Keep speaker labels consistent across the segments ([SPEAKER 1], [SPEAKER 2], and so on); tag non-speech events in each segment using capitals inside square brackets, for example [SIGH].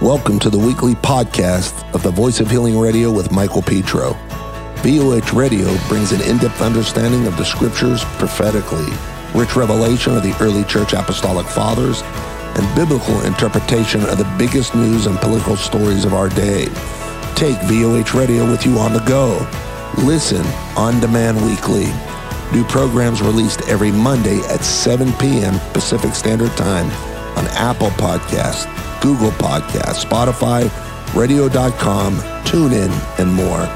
[SPEAKER 1] Welcome to the weekly podcast of the Voice of Healing Radio with Michael Petro. VOH Radio brings an in depth understanding of the scriptures prophetically, rich revelation of the early church apostolic fathers, and biblical interpretation of the biggest news and political stories of our day. Take VOH Radio with you on the go. Listen on demand weekly. New programs released every Monday at 7 p.m. Pacific Standard Time on Apple Podcasts, Google Podcasts, Spotify, radio.com, TuneIn, and more.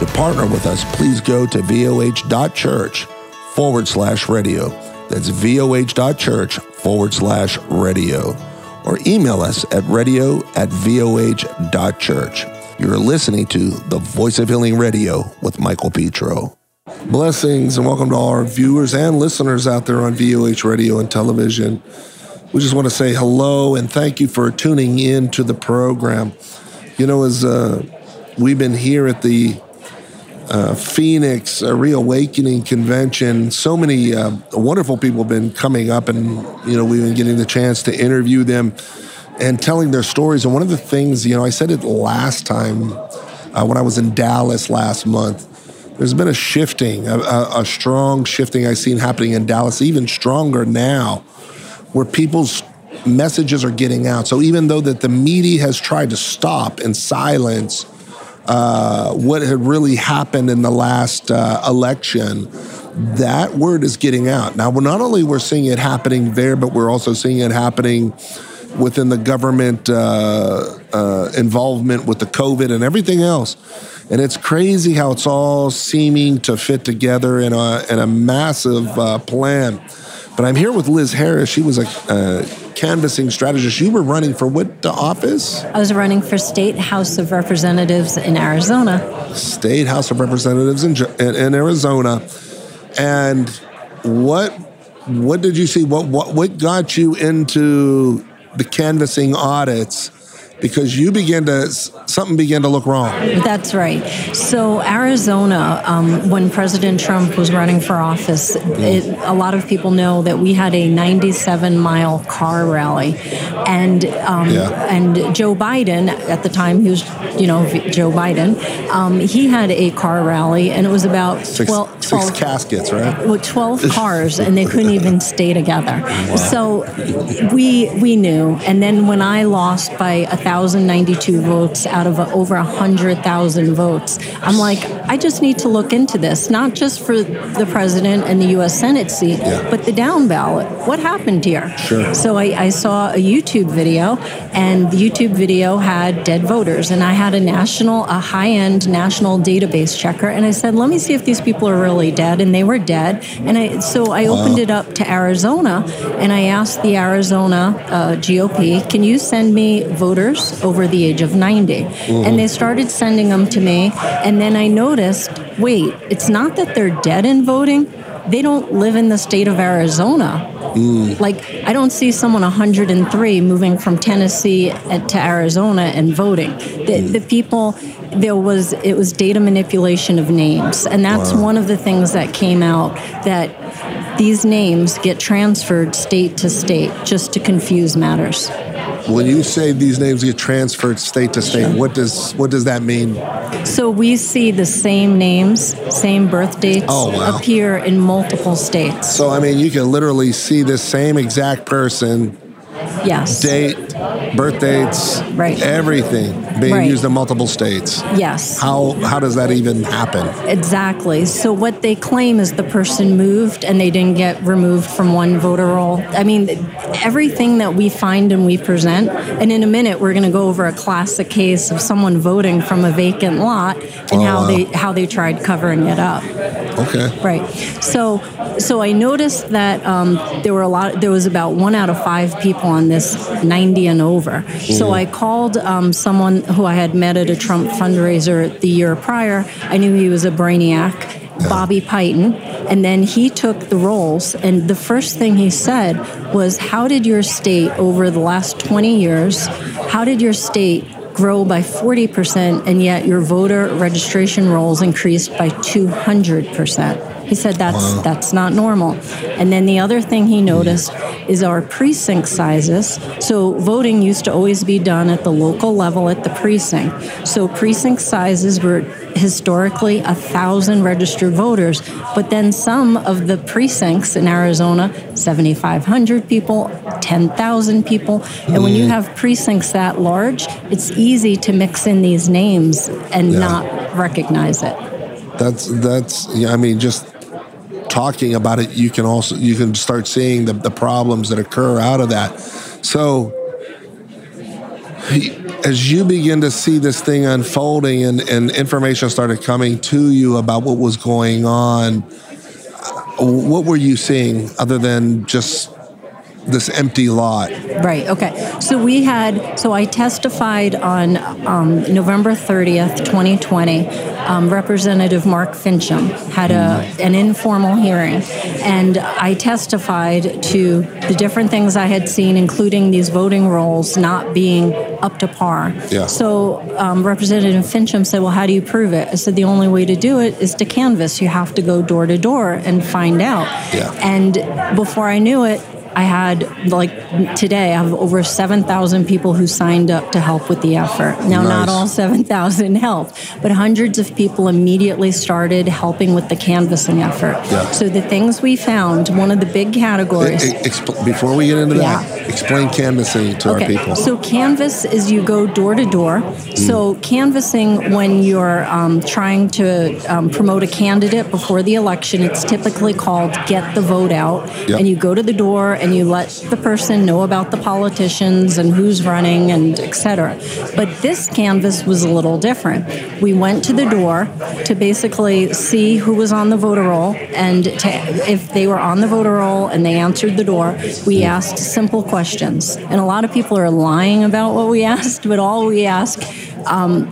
[SPEAKER 1] To partner with us, please go to voh.church forward slash radio. That's voh.church forward slash radio. Or email us at radio at voh.church. You're listening to the Voice of Healing Radio with Michael Petro. Blessings and welcome to all our viewers and listeners out there on VOH radio and television. We just want to say hello and thank you for tuning in to the program. You know, as uh, we've been here at the uh, Phoenix uh, Reawakening Convention, so many uh, wonderful people have been coming up, and you know, we've been getting the chance to interview them and telling their stories. And one of the things, you know, I said it last time uh, when I was in Dallas last month. There's been a shifting, a, a, a strong shifting I've seen happening in Dallas, even stronger now, where people's messages are getting out. So even though that the media has tried to stop and silence uh, what had really happened in the last uh, election, that word is getting out. Now, not only we're seeing it happening there, but we're also seeing it happening within the government uh, uh, involvement with the COVID and everything else. And it's crazy how it's all seeming to fit together in a, in a massive uh, plan. But I'm here with Liz Harris. She was a uh, canvassing strategist. You were running for what office?
[SPEAKER 2] I was running for State House of Representatives in Arizona.
[SPEAKER 1] State House of Representatives in, in, in Arizona. And what what did you see? What what what got you into the canvassing audits because you began to something began to look wrong.
[SPEAKER 2] That's right. So Arizona, um, when President Trump was running for office, it, a lot of people know that we had a 97 mile car rally, and um, yeah. and Joe Biden at the time he was you know Joe Biden, um, he had a car rally, and it was about
[SPEAKER 1] six,
[SPEAKER 2] 12,
[SPEAKER 1] 12 six caskets, right?
[SPEAKER 2] Well, 12 cars, and they couldn't even [LAUGHS] stay together. Wow. So we we knew, and then when I lost by 1,092 votes out of over 100,000 votes. I'm like, I just need to look into this, not just for the president and the U.S. Senate seat, yeah. but the down ballot. What happened here?
[SPEAKER 1] Sure.
[SPEAKER 2] So I, I saw a YouTube video, and the YouTube video had dead voters, and I had a national, a high-end national database checker, and I said, let me see if these people are really dead, and they were dead. And I so I wow. opened it up to Arizona, and I asked the Arizona uh, GOP, can you send me voters over the age of 90. Mm-hmm. And they started sending them to me. And then I noticed wait, it's not that they're dead in voting, they don't live in the state of Arizona. Mm. Like, I don't see someone 103 moving from Tennessee to Arizona and voting. The, mm. the people, there was, it was data manipulation of names. And that's wow. one of the things that came out that these names get transferred state to state just to confuse matters.
[SPEAKER 1] When you say these names get transferred state to state, what does what does that mean?
[SPEAKER 2] So we see the same names, same birth dates
[SPEAKER 1] oh, wow.
[SPEAKER 2] appear in multiple states.
[SPEAKER 1] So I mean, you can literally see the same exact person
[SPEAKER 2] Yes.
[SPEAKER 1] Date, birth dates,
[SPEAKER 2] right.
[SPEAKER 1] everything being right. used in multiple states.
[SPEAKER 2] Yes.
[SPEAKER 1] How how does that even happen?
[SPEAKER 2] Exactly. So what they claim is the person moved and they didn't get removed from one voter roll. I mean, everything that we find and we present, and in a minute we're going to go over a classic case of someone voting from a vacant lot and oh, how wow. they how they tried covering it up.
[SPEAKER 1] Okay.
[SPEAKER 2] Right. So so I noticed that um, there were a lot. There was about one out of five people on this 90 and over. Mm. So I called um, someone who I had met at a Trump fundraiser the year prior. I knew he was a brainiac. Bobby Piton, and then he took the rolls. And the first thing he said was, How did your state, over the last 20 years, how did your state grow by 40%, and yet your voter registration rolls increased by 200%? He said that's wow. that's not normal. And then the other thing he noticed is our precinct sizes. So voting used to always be done at the local level at the precinct. So precinct sizes were historically a thousand registered voters, but then some of the precincts in Arizona, 7,500 people, 10,000 people, and when you mm. have precincts that large, it's easy to mix in these names and yeah. not recognize it.
[SPEAKER 1] That's that's yeah. I mean, just talking about it, you can also you can start seeing the, the problems that occur out of that. So as you begin to see this thing unfolding and, and information started coming to you about what was going on, what were you seeing other than just this empty lot.
[SPEAKER 2] Right. Okay. So we had. So I testified on um, November 30th, 2020. Um, Representative Mark Finchem had a an informal hearing, and I testified to the different things I had seen, including these voting rolls not being up to par.
[SPEAKER 1] Yeah.
[SPEAKER 2] So um, Representative Finchem said, "Well, how do you prove it?" I said, "The only way to do it is to canvass. You have to go door to door and find out."
[SPEAKER 1] Yeah.
[SPEAKER 2] And before I knew it, I had, like today, I have over 7,000 people who signed up to help with the effort. Now, nice. not all 7,000 helped, but hundreds of people immediately started helping with the canvassing effort.
[SPEAKER 1] Yeah.
[SPEAKER 2] So, the things we found, one of the big categories.
[SPEAKER 1] Exp- before we get into that, explain canvassing to okay. our people.
[SPEAKER 2] So, canvass is you go door to door. So, canvassing when you're um, trying to um, promote a candidate before the election, it's typically called Get the Vote Out.
[SPEAKER 1] Yep.
[SPEAKER 2] And you go to the door and you let the person know about the politicians and who's running and etc. But this canvas was a little different. We went to the door to basically see who was on the voter roll and to, if they were on the voter roll and they answered the door, we asked simple questions. And a lot of people are lying about what we [LAUGHS] asked, but all we ask um,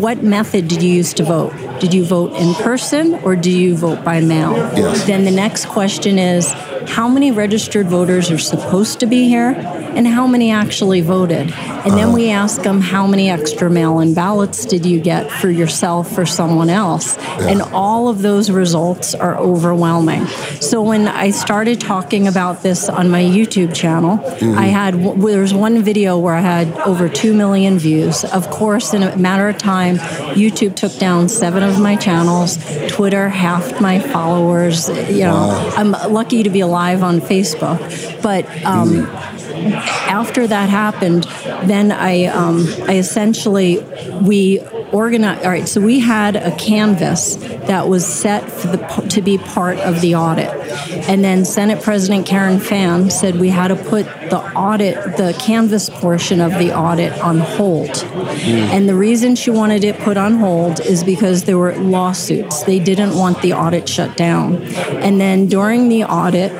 [SPEAKER 2] what method did you use to vote? Did you vote in person or do you vote by mail?
[SPEAKER 1] Yes.
[SPEAKER 2] Then the next question is how many registered voters are supposed to be here and how many actually voted. And then we ask them how many extra mail in ballots did you get for yourself or someone else.
[SPEAKER 1] Yeah.
[SPEAKER 2] And all of those results are overwhelming. So when I started talking about this on my YouTube channel, mm-hmm. I had there was one video where I had over 2 million views. Of course, in a matter of time, YouTube took down 7 of my channels, Twitter halved my followers, you know. Wow. I'm lucky to be alive on Facebook, but um, after that happened, then I, um, I essentially we organized. All right, so we had a canvas that was set for the to be part of the audit, and then Senate President Karen Fann said we had to put the audit, the canvas portion of the audit, on hold. Mm. And the reason she wanted it put on hold is because there were lawsuits. They didn't want the audit shut down, and then during the audit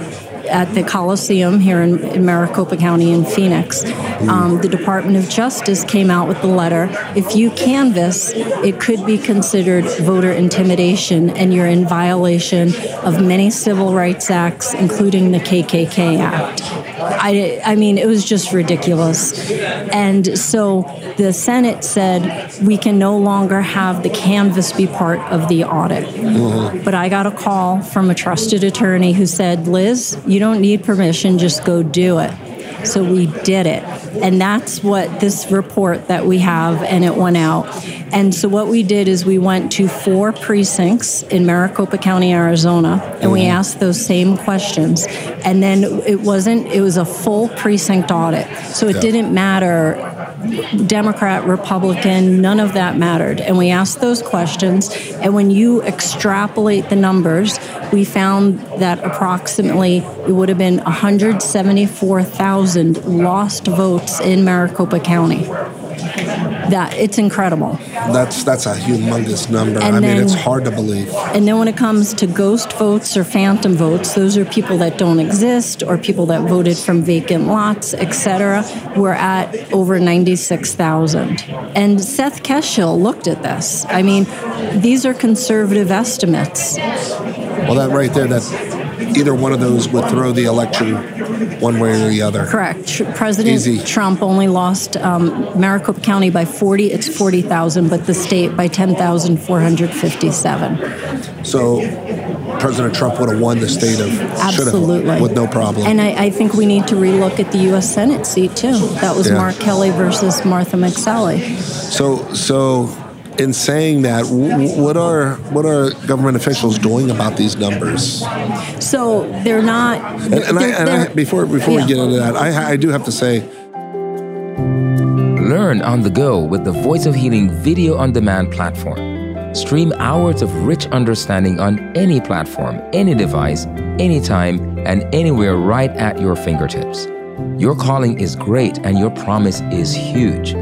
[SPEAKER 2] at the Coliseum here in, in Maricopa County in Phoenix. Um, the Department of Justice came out with the letter. If you canvass, it could be considered voter intimidation, and you're in violation of many civil rights acts, including the KKK Act. I, I mean, it was just ridiculous. And so the Senate said we can no longer have the canvass be part of the audit. Mm-hmm. But I got a call from a trusted attorney who said, Liz, you don't need permission, just go do it. So we did it. And that's what this report that we have, and it went out. And so what we did is we went to four precincts in Maricopa County, Arizona, and we mm-hmm. asked those same questions. And then it wasn't, it was a full precinct audit. So it yeah. didn't matter Democrat, Republican, none of that mattered. And we asked those questions. And when you extrapolate the numbers, we found that approximately it would have been 174,000 lost votes in Maricopa County that it's incredible.
[SPEAKER 1] That's that's a humongous number. And I then, mean, it's hard to believe.
[SPEAKER 2] And then when it comes to ghost votes or phantom votes, those are people that don't exist or people that voted from vacant lots, etc. We're at over 96,000. And Seth Keshel looked at this. I mean, these are conservative estimates.
[SPEAKER 1] Well, that right there, that either one of those would throw the election one way or the other.
[SPEAKER 2] Correct. President Easy. Trump only lost um, Maricopa County by 40, it's 40,000, but the state by 10,457.
[SPEAKER 1] So President Trump would have won the state of
[SPEAKER 2] absolutely
[SPEAKER 1] with no problem.
[SPEAKER 2] And I, I, think we need to relook at the U.S. Senate seat too. That was yeah. Mark Kelly versus Martha McSally.
[SPEAKER 1] So so in saying that, what are what are government officials doing about these numbers?
[SPEAKER 2] So they're not.
[SPEAKER 1] And, and, they're, I, and I, before before yeah. we get into that, I, I do have to say.
[SPEAKER 3] Learn on the go with the Voice of Healing video on demand platform. Stream hours of rich understanding on any platform, any device, anytime, and anywhere right at your fingertips. Your calling is great and your promise is huge.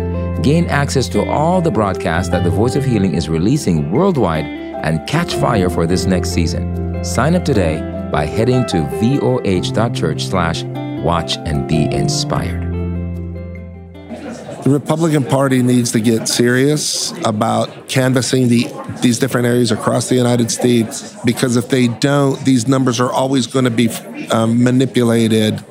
[SPEAKER 3] Gain access to all the broadcasts that the Voice of Healing is releasing worldwide and catch fire for this next season. Sign up today by heading to voh.church slash watch and be inspired.
[SPEAKER 1] The Republican Party needs to get serious about canvassing the, these different areas across the United States because if they don't, these numbers are always going to be um, manipulated.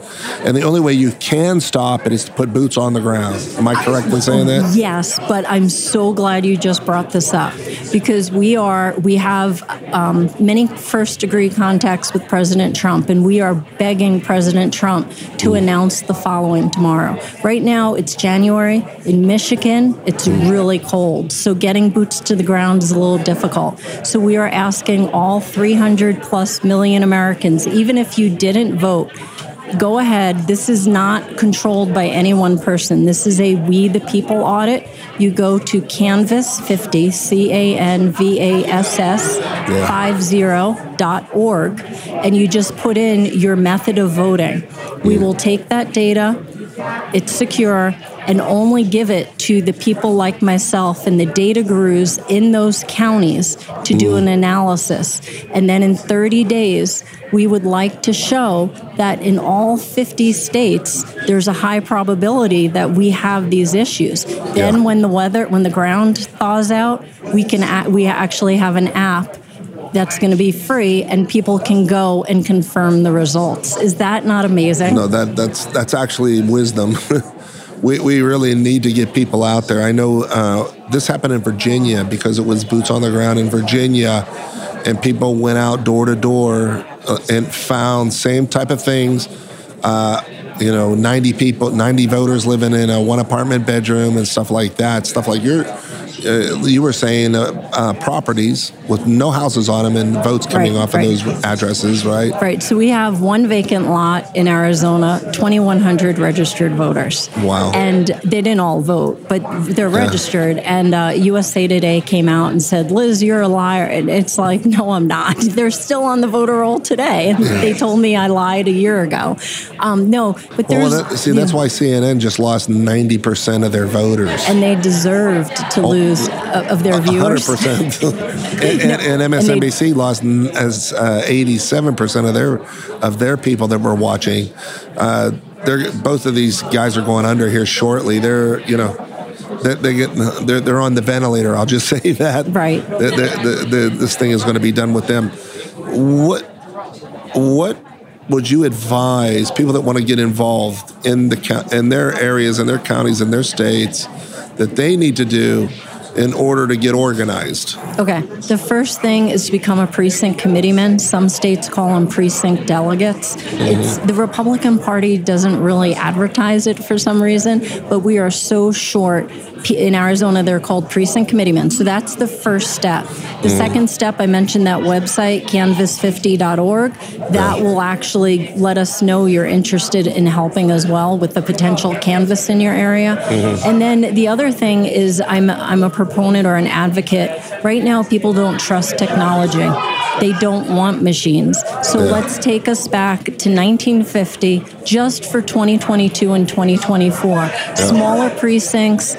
[SPEAKER 1] And the only way you can stop it is to put boots on the ground. Am I correct in saying that?
[SPEAKER 2] Yes, but I'm so glad you just brought this up because we are we have um, many first degree contacts with President Trump, and we are begging President Trump to announce the following tomorrow. Right now, it's January in Michigan. It's really cold, so getting boots to the ground is a little difficult. So we are asking all 300 plus million Americans, even if you didn't vote, go ahead. This is not controlled by any one person. This is a We the People audit. You go to Canvass 50, C A N V A S S 50.org, and you just put in your method of voting. We will take that data, it's secure, and only give it to the people like myself and the data gurus in those counties to do mm. an analysis. And then in 30 days, we would like to show that in all 50 states, there's a high probability that we have these issues. Then, yeah. when the weather, when the ground thaws out, we can we actually have an app that's going to be free and people can go and confirm the results. Is that not amazing?
[SPEAKER 1] No, that that's that's actually wisdom. [LAUGHS] we, we really need to get people out there. I know uh, this happened in Virginia because it was boots on the ground in Virginia, and people went out door to door uh, and found same type of things. Uh, you know, 90 people, 90 voters living in a one apartment bedroom and stuff like that. Stuff like you're uh, you were saying uh, uh, properties with no houses on them and votes coming right, off right. of those addresses, right?
[SPEAKER 2] Right. So we have one vacant lot in Arizona, 2,100 registered voters.
[SPEAKER 1] Wow.
[SPEAKER 2] And they didn't all vote, but they're registered. Yeah. And USA uh, Today came out and said, Liz, you're a liar. And it's like, no, I'm not. [LAUGHS] They're still on the voter roll today. And yeah. they told me I lied a year ago. Um, no, but there's. Well,
[SPEAKER 1] that, see, that's know, why CNN just lost 90% of their voters.
[SPEAKER 2] And they deserved to oh, lose of their viewers.
[SPEAKER 1] 100%. [LAUGHS] and, and, and, MSNBC and lost as uh, 87% of their of their people that were watching. Uh, they're both of these guys are going under here shortly. They're you know they, they get they're, they're on the ventilator. I'll just [LAUGHS] say that.
[SPEAKER 2] Right.
[SPEAKER 1] The, the, the, this thing is going to be done with them. What what would you advise people that want to get involved in the in their areas, in their counties, in their states that they need to do in order to get organized?
[SPEAKER 2] Okay. The first thing is to become a precinct committeeman. Some states call them precinct delegates. Mm-hmm. the Republican Party doesn't really advertise it for some reason, but we are so short. In Arizona, they're called precinct committeemen. So that's the first step. The mm. second step, I mentioned that website, canvass50.org. That will actually let us know you're interested in helping as well with the potential canvas in your area. Mm-hmm. And then the other thing is I'm I'm a proponent or an advocate. Right now, people don't trust technology. They don't want machines. So yeah. let's take us back to 1950, just for 2022 and 2024. Yeah. Smaller precincts,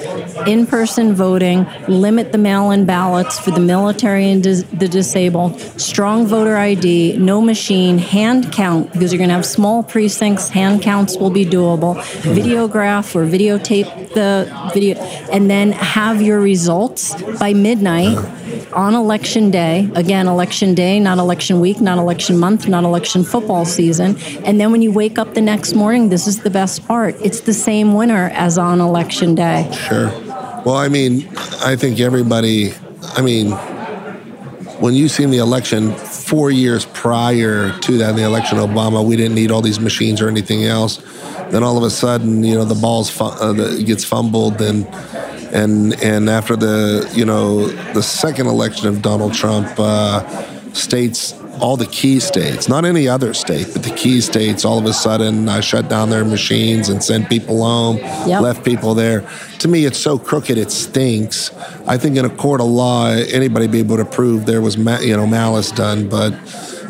[SPEAKER 2] in person voting, limit the mail in ballots for the military and dis- the disabled, strong voter ID, no machine, hand count, because you're going to have small precincts, hand counts will be doable, hmm. videograph or videotape the video, and then have your results by midnight on election day. Again, election day, not election week, not election month, not election football season. And then when you wake up the next morning, this is the best part. It's the same winner as on election day.
[SPEAKER 1] Sure. Well, I mean, I think everybody, I mean, when you seen the election four years prior to that, the election of Obama, we didn't need all these machines or anything else. Then all of a sudden, you know, the ball's fu- uh, gets fumbled, and and and after the you know the second election of Donald Trump, uh, states all the key states, not any other state, but the key states, all of a sudden uh, shut down their machines and sent people home,
[SPEAKER 2] Yep.
[SPEAKER 1] left people there. To me, it's so crooked, it stinks. I think in a court of law, anybody be able to prove there was, ma- you know, malice done, but.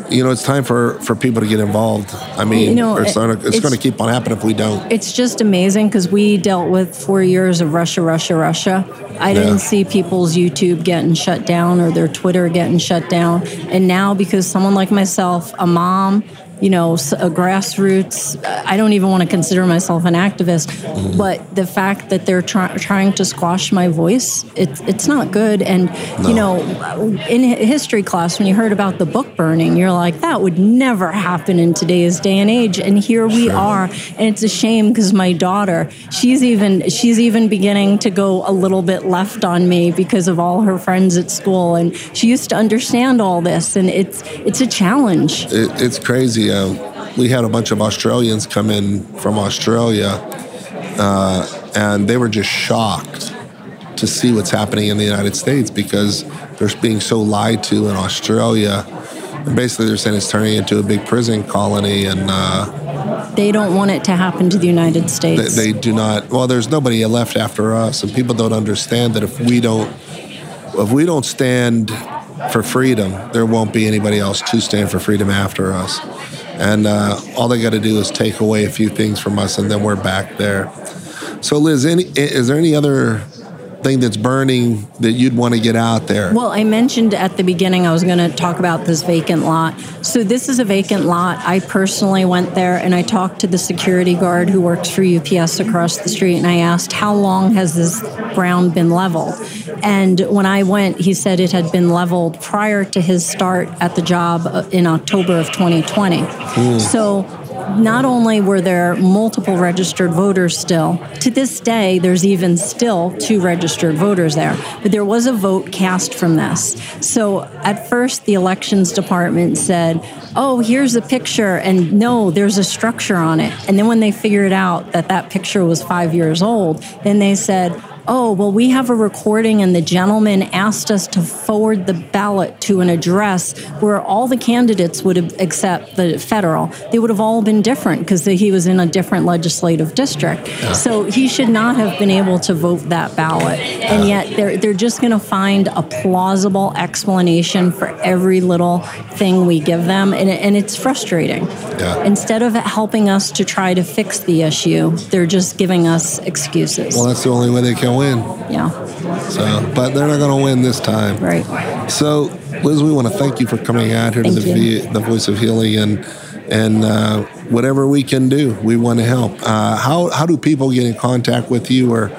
[SPEAKER 1] You know, it's time for, for people to get involved. I mean,
[SPEAKER 2] You know,
[SPEAKER 1] it's, gonna, it's
[SPEAKER 2] it's-
[SPEAKER 1] going to keep on happening if we don't.
[SPEAKER 2] It's just amazing because we dealt with four years of Russia, Russia, Russia. I
[SPEAKER 1] Yeah.
[SPEAKER 2] didn't see people's YouTube getting shut down or their Twitter getting shut down. And now, because someone like myself, a mom, you know, a uh, grassroots, uh, I don't even want to consider myself an activist,
[SPEAKER 1] Mm-hmm.
[SPEAKER 2] but the fact that they're try- trying to squash my voice, it's it's not good. And, you know, uh, in hi- history class, when you heard about the book burning, you're like, that would never happen in today's day and age. And here we are. And it's a shame because my daughter, she's even she's even beginning to go a little bit left on me because of all her friends at school. And she used to understand all this, and it's it's a challenge.
[SPEAKER 1] it, it's crazy. Uh, we had a bunch of Australians come in from Australia, uh, and they were just shocked to see what's happening in the United States because they're being so lied to in Australia. And basically, they're saying it's turning into a big prison colony, and uh,
[SPEAKER 2] They don't want it to happen to the United
[SPEAKER 1] they,
[SPEAKER 2] States.
[SPEAKER 1] they do not. Well, there's nobody left after us, and people don't understand that if we don't, if we don't stand for freedom, there won't be anybody else to stand for freedom after us. And uh, all they got to do is take away a few things from us, and then we're back there. So, Liz, any, is there any other thing that's burning that you'd want to get out there?
[SPEAKER 2] Well, I mentioned at the beginning I was going to talk about this vacant lot. So this is a vacant lot. I personally went there and I talked to the security guard who works for UPS across the street and I asked how long has this ground been leveled? And when I went, he said it had been leveled prior to his start at the job uh, in October of 2020. So not only were there multiple registered voters still, to this day, there's even still two registered voters there, but there was a vote cast from this. So at first, the elections department said, Oh, here's a picture, and no, there's a structure on it. And then when they figured out that that picture was five years old, then they said, Oh, well, we have a recording, and the gentleman asked us to forward the ballot to an address where all the candidates would have, except the federal, they would have all been different because he was in a different legislative district. So he should not have been able to vote that ballot. And yet they're, they're just going to find a plausible explanation for every little thing we give them. And, and it's frustrating.
[SPEAKER 1] Yeah.
[SPEAKER 2] Instead of helping us to try to fix the issue, they're just giving us excuses.
[SPEAKER 1] well, that's the only way they can win.
[SPEAKER 2] yeah,
[SPEAKER 1] So, but they're not going to win this time.
[SPEAKER 2] right.
[SPEAKER 1] So, Liz, we want to thank you for coming out here to
[SPEAKER 2] Thank
[SPEAKER 1] the, v, the Voice of Healing and and uh, whatever we can do, we want to help. Uh, how how do people get in contact with you, or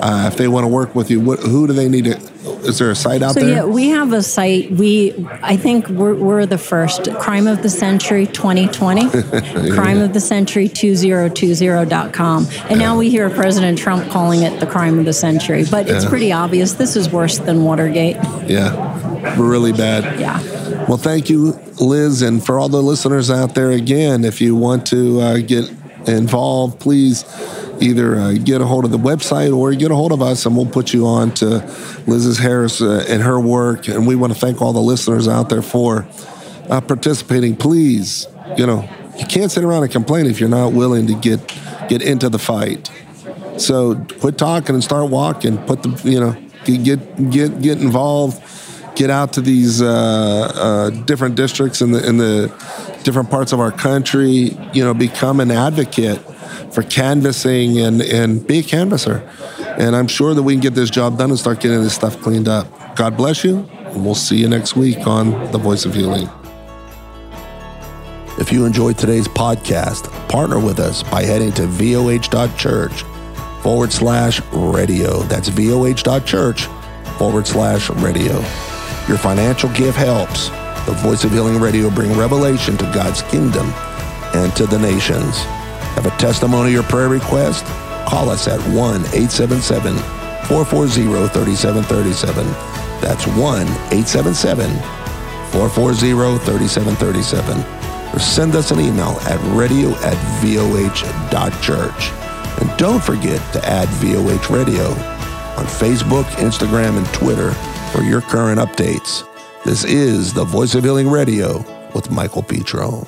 [SPEAKER 1] uh, if they want to work with you, what, who do they need to? Is there a site out
[SPEAKER 2] So
[SPEAKER 1] there?
[SPEAKER 2] yeah, we have a site. We I think we're, we're the first crime of the century 2020, [LAUGHS] crime of the century 2020.com. And now we hear President Trump calling it the crime of the century, but it's
[SPEAKER 1] Yeah.
[SPEAKER 2] pretty obvious this is worse than Watergate.
[SPEAKER 1] yeah, really bad.
[SPEAKER 2] Yeah.
[SPEAKER 1] Well, thank you, Liz, and for all the listeners out there. Again, if you want to uh, get involved, please either uh, get a hold of the website or get a hold of us, and we'll put you on to Liz's Harris uh, and her work. And we want to thank all the listeners out there for uh, participating. Please, you know, you can't sit around and complain if you're not willing to get get into the fight. So quit talking and start walking. Put the you know get get get, involved. Get out to these uh, uh, different districts in the in the different parts of our country. You know, become an advocate for canvassing and and be a canvasser. And I'm sure that we can get this job done and start getting this stuff cleaned up. God bless you, and we'll see you next week on the Voice of Healing. If you enjoyed today's podcast, partner with us by heading to voh.church forward slash radio. That's voh.church forward slash radio. Your financial gift helps the Voice of Healing Radio bring revelation to God's kingdom and to the nations. Have a testimony or prayer request? Call us at 1 877 440 3737. That's 1 877 440-3737 or send us an email at radio at voh.church. And don't forget to add VOH Radio on Facebook, Instagram, and Twitter for your current updates. This is the Voice of Healing Radio with Michael Petro.